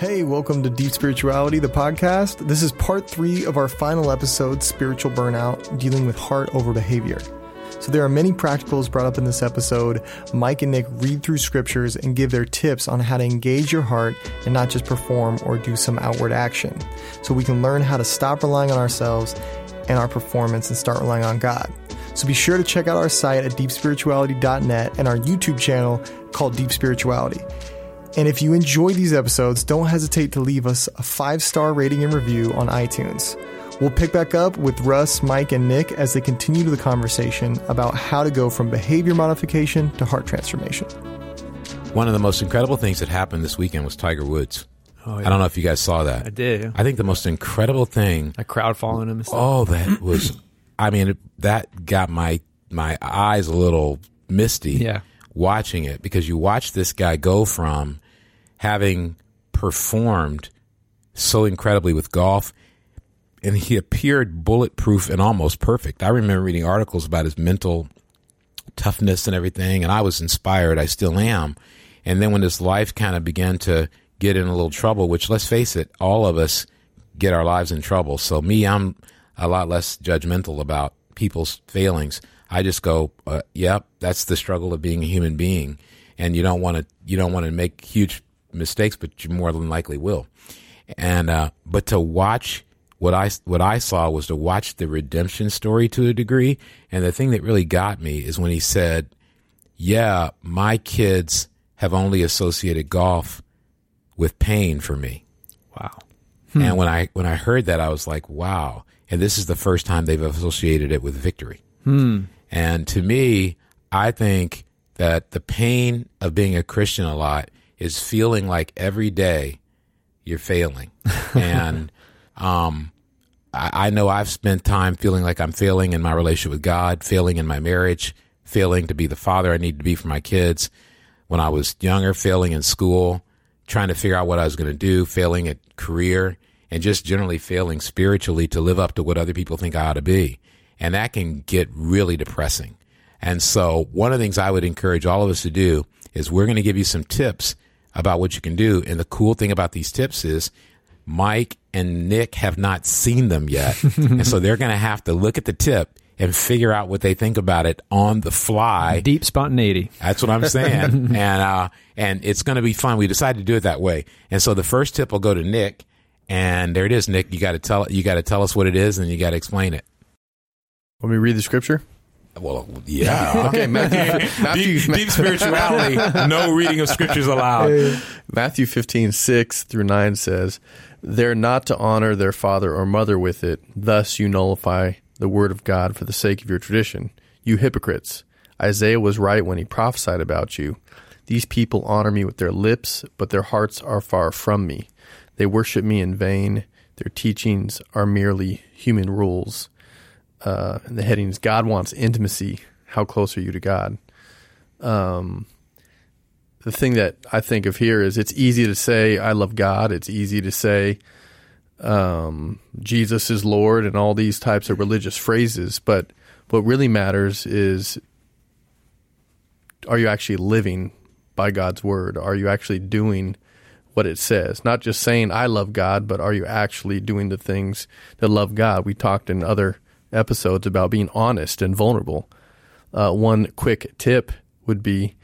Hey, welcome to Deep Spirituality, the podcast. This is part three of our final episode, Spiritual Burnout, dealing with heart over behavior. So, there are many practicals brought up in this episode. Mike and Nick read through scriptures and give their tips on how to engage your heart and not just perform or do some outward action. So, we can learn how to stop relying on ourselves and our performance and start relying on God. So, be sure to check out our site at deepspirituality.net and our YouTube channel called Deep Spirituality. And if you enjoy these episodes, don't hesitate to leave us a five star rating and review on iTunes. We'll pick back up with Russ, Mike, and Nick as they continue the conversation about how to go from behavior modification to heart transformation. One of the most incredible things that happened this weekend was Tiger Woods. Oh, I don't know if you guys saw that. I did. Yeah. I think the most incredible thing. A crowd following him. And. Oh, that was. I mean, that got my my eyes a little misty. Yeah. Watching it because you watch this guy go from having performed so incredibly with golf and he appeared bulletproof and almost perfect. I remember reading articles about his mental toughness and everything, and I was inspired. I still am. And then when his life kind of began to get in a little trouble, which let's face it, all of us get our lives in trouble. So me, I'm a lot less judgmental about people's failings. I just go, uh, yep, that's the struggle of being a human being, and you don't want to you don't want to make huge mistakes, but you more than likely will. And uh, but to watch what I what I saw was to watch the redemption story to a degree, and the thing that really got me is when he said, "Yeah, my kids have only associated golf with pain for me." Wow. And when I when I heard that, I was like, "Wow!" And this is the first time they've associated it with victory. And to me, I think that the pain of being a Christian a lot is feeling like every day you're failing. and um, I, I know I've spent time feeling like I'm failing in my relationship with God, failing in my marriage, failing to be the father I need to be for my kids. When I was younger, failing in school, trying to figure out what I was going to do, failing at career, and just generally failing spiritually to live up to what other people think I ought to be. And that can get really depressing. And so one of the things I would encourage all of us to do is we're going to give you some tips about what you can do. And the cool thing about these tips is Mike and Nick have not seen them yet. and so they're going to have to look at the tip and figure out what they think about it on the fly. Deep spontaneity. That's what I'm saying. and uh, and it's going to be fun. We decided to do it that way. And so the first tip will go to Nick. And there it is, Nick. You got to tell you got to tell us what it is, and you got to explain it. Let me read the scripture. Well, yeah. Okay, Matthew, Matthew, deep, deep spirituality. no reading of scriptures allowed. Matthew 15, 6 through 9 says, They're not to honor their father or mother with it. Thus you nullify the word of God for the sake of your tradition. You hypocrites. Isaiah was right when he prophesied about you. These people honor me with their lips, but their hearts are far from me. They worship me in vain. Their teachings are merely human rules. Uh, and the heading is God wants intimacy. How close are you to God? Um, the thing that I think of here is it's easy to say I love God. It's easy to say um, Jesus is Lord and all these types of religious phrases. But what really matters is are you actually living by God's word? Are you actually doing what it says? Not just saying I love God, but are you actually doing the things that love God? We talked in other episodes about being honest and vulnerable. Uh, one quick tip would be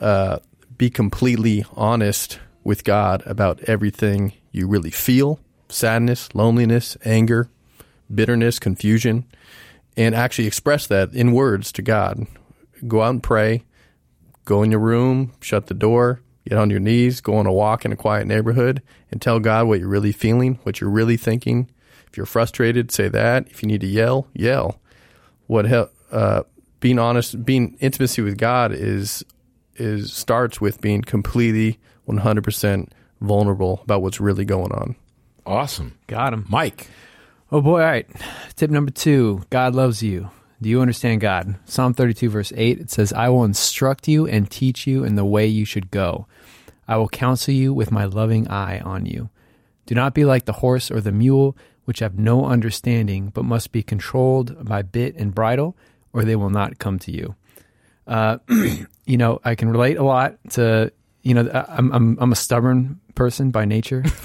uh, be completely honest with God about everything you really feel sadness, loneliness, anger, bitterness, confusion, and actually express that in words to God. Go out and pray, go in your room, shut the door, get on your knees, go on a walk in a quiet neighborhood, and tell God what you're really feeling, what you're really thinking. If you're frustrated, say that. If you need to yell, yell. What hel- uh, being honest, being intimacy with God is is starts with being completely 100% vulnerable about what's really going on. Awesome. Got him. Mike. Oh boy. All right. Tip number two God loves you. Do you understand God? Psalm 32, verse 8, it says, I will instruct you and teach you in the way you should go. I will counsel you with my loving eye on you. Do not be like the horse or the mule, which have no understanding, but must be controlled by bit and bridle, or they will not come to you. Uh, you know, I can relate a lot to you know, I'm I'm I'm a stubborn person by nature.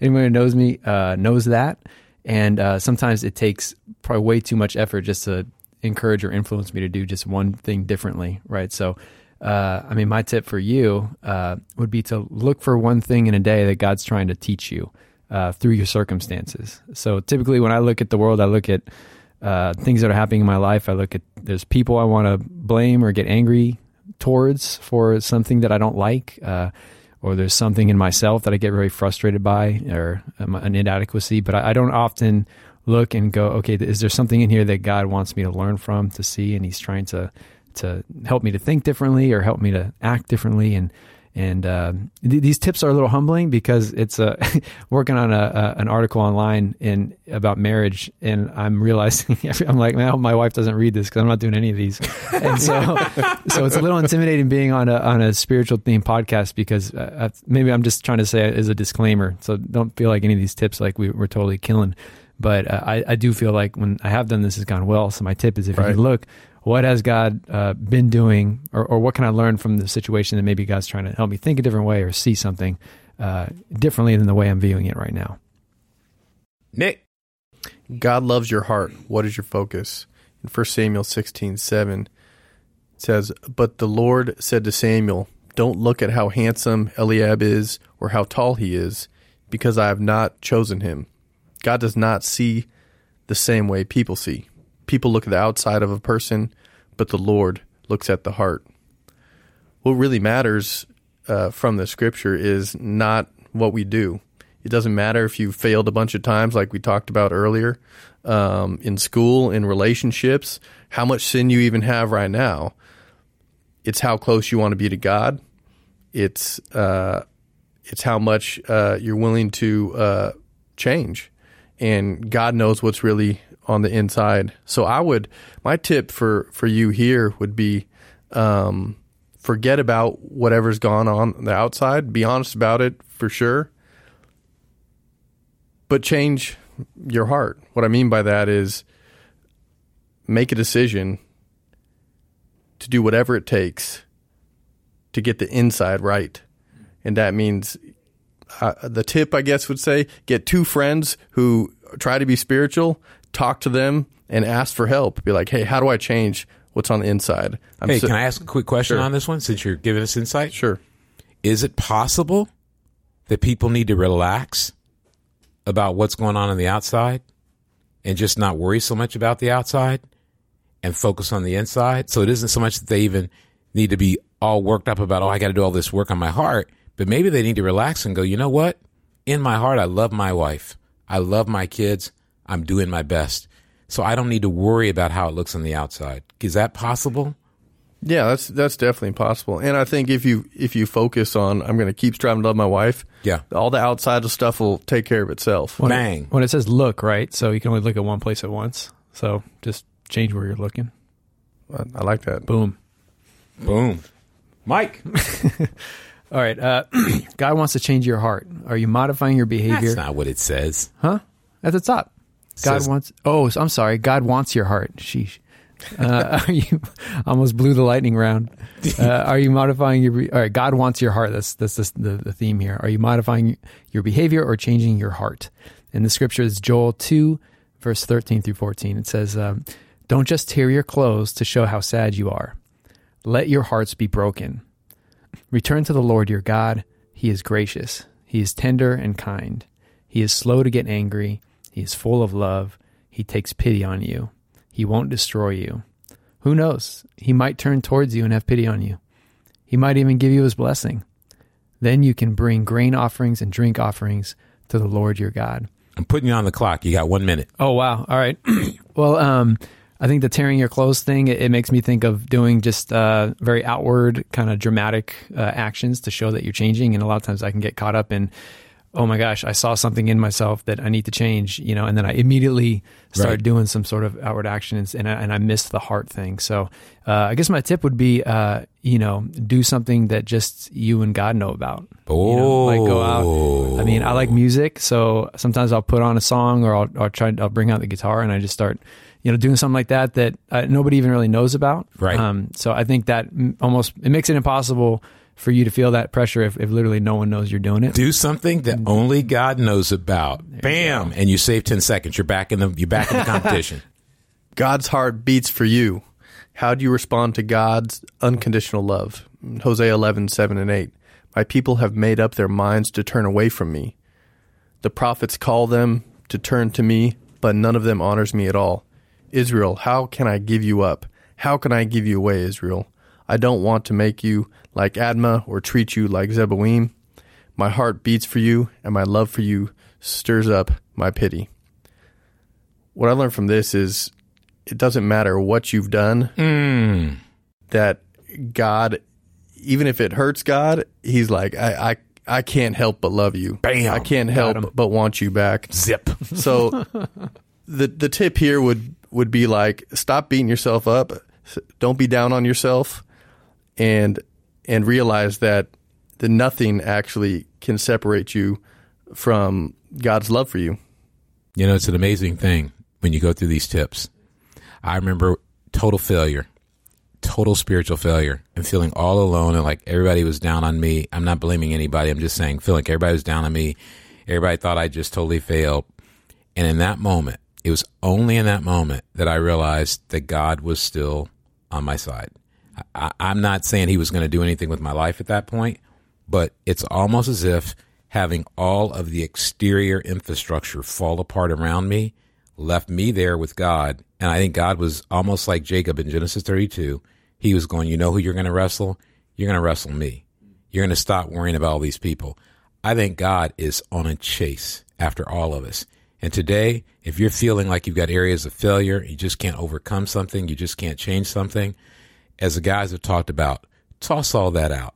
Anyone who knows me uh, knows that, and uh, sometimes it takes probably way too much effort just to encourage or influence me to do just one thing differently, right? So, uh, I mean, my tip for you uh, would be to look for one thing in a day that God's trying to teach you uh, through your circumstances. So, typically, when I look at the world, I look at uh, things that are happening in my life. I look at there's people I want to blame or get angry towards for something that I don't like, uh, or there's something in myself that I get very frustrated by, or an inadequacy. But I, I don't often look and go, okay, is there something in here that God wants me to learn from, to see, and He's trying to to help me to think differently or help me to act differently. And and uh, th- these tips are a little humbling because it's uh, working on a, a, an article online in about marriage, and I'm realizing I'm like, man, I hope my wife doesn't read this because I'm not doing any of these, and so so it's a little intimidating being on a on a spiritual themed podcast because uh, maybe I'm just trying to say it as a disclaimer, so don't feel like any of these tips like we, we're totally killing. But uh, I, I do feel like when I have done this has gone well. So my tip is if Right. you look, what has God uh, been doing, or, or what can I learn from the situation that maybe God's trying to help me think a different way or see something uh, differently than the way I'm viewing it right now. Nick. God loves your heart. What is your focus? In 1 Samuel 16, 7, it says, But the Lord said to Samuel, Don't look at how handsome Eliab is or how tall he is, because I have not chosen him. God does not see the same way people see. People look at the outside of a person, but the Lord looks at the heart. What really matters uh, from the scripture is not what we do. It doesn't matter if you failed a bunch of times, like we talked about earlier, um, in school, in relationships, how much sin you even have right now. It's how close you want to be to God. It's uh, it's how much uh, you're willing to uh, change, and God knows what's really on the inside. So I would, my tip for for you here would be. Um, forget about whatever's gone on the outside. Be honest about it for sure. But change your heart. What I mean by that is make a decision to do whatever it takes to get the inside right. And that means uh, the tip, I guess, would say get two friends who try to be spiritual, talk to them, and ask for help. Be like, hey, how do I change what's on the inside? I'm Hey, can I ask a quick question Sure. on this one since you're giving us insight? Sure. Is it possible that people need to relax about what's going on on the outside and just not worry so much about the outside and focus on the inside? So it isn't so much that they even need to be all worked up about, oh, I got to do all this work on my heart, but maybe they need to relax and go, you know what? In my heart, I love my wife. I love my kids. I'm doing my best. So I don't need to worry about how it looks on the outside. Is that possible? Yeah, that's that's definitely possible. And I think if you if you focus on I'm going to keep striving to love my wife, Yeah. all the outside of stuff will take care of itself. When Bang. It, when it says look, right? So you can only look at one place at once. So just change where you're looking. I, I like that. Boom. Boom. Mike. All right. Uh, God wants to change your heart. Are you modifying your behavior? That's not what it says. Huh? At the top. God Says- wants. Oh, I'm sorry. God wants your heart. Sheesh. Uh, are you almost blew the lightning round? Uh, are you modifying your? All right. God wants your heart. That's that's the, the the theme here. Are you modifying your behavior or changing your heart? And the scripture is Joel two, verse thirteen through fourteen. It says, um, "Don't just tear your clothes to show how sad you are. Let your hearts be broken. Return to the Lord your God. He is gracious. He is tender and kind. He is slow to get angry. He is full of love. He takes pity on you. He won't destroy you. Who knows? He might turn towards you and have pity on you. He might even give you his blessing. Then you can bring grain offerings and drink offerings to the Lord your God. I'm putting you on the clock. You got one minute. Oh wow! All right. well, um, I think the tearing your clothes thing it, it makes me think of doing just uh, very outward kind of dramatic uh, actions to show that you're changing, and a lot of times I can get caught up in. Oh my gosh! I saw something in myself that I need to change, you know, and then I immediately start Right. doing some sort of outward actions, and I, and I missed the heart thing. So, uh, I guess my tip would be, uh, you know, do something that just you and God know about. You know, like go out. I mean, I like music, so sometimes I'll put on a song or I'll, I'll try, I'll bring out the guitar and I just start, you know, doing something like that that uh, nobody even really knows about. Right. Um, so I think that mm, almost it makes it impossible for you to feel that pressure if, if literally no one knows you're doing it. Do something that only God knows about. Bam, and you save ten seconds. You're back in the you're back in the competition. God's heart beats for you. How do you respond to God's unconditional love? Hosea 11, 7 and 8. My people have made up their minds to turn away from me. The prophets call them to turn to me, but none of them honors me at all. Israel, how can I give you up? How can I give you away, Israel? I don't want to make you like Admah or treat you like Zeboim. My heart beats for you, and my love for you stirs up my pity. What I learned from this is it doesn't matter what you've done, Mm. that God, even if it hurts God, He's like, I, I, I can't help but love you. Bam. I can't help but want you back. Zip. So the the tip here would would be like stop beating yourself up. Don't be down on yourself, and and realize that the nothing actually can separate you from God's love for you. You know, it's an amazing thing when you go through these tips. I remember total failure, total spiritual failure, and feeling all alone and like everybody was down on me. I'm not blaming anybody. I'm just saying, feeling like everybody was down on me. Everybody thought I just totally failed. And in that moment, it was only in that moment that I realized that God was still on my side. I, I'm not saying he was going to do anything with my life at that point, but it's almost as if having all of the exterior infrastructure fall apart around me left me there with God. And I think God was almost like Jacob in Genesis 32. He was going, You know who you're going to wrestle? You're going to wrestle me. You're going to stop worrying about all these people. I think God is on a chase after all of us. And today, if you're feeling like you've got areas of failure, you just can't overcome something, you just can't change something, as the guys have talked about, toss all that out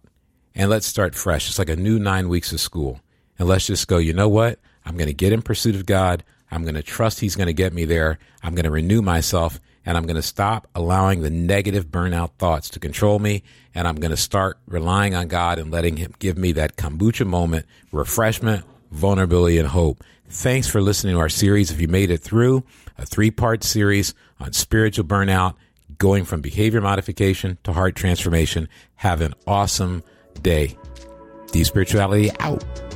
and let's start fresh. It's like a new nine weeks of school. And let's just go, you know what? I'm going to get in pursuit of God. I'm going to trust He's going to get me there. I'm going to renew myself and I'm going to stop allowing the negative burnout thoughts to control me. And I'm going to start relying on God and letting Him give me that kombucha moment, refreshment, vulnerability, and hope. Thanks for listening to our series. If you made it through a three part series on spiritual burnout, going from behavior modification to heart transformation, have an awesome day. D Spirituality out.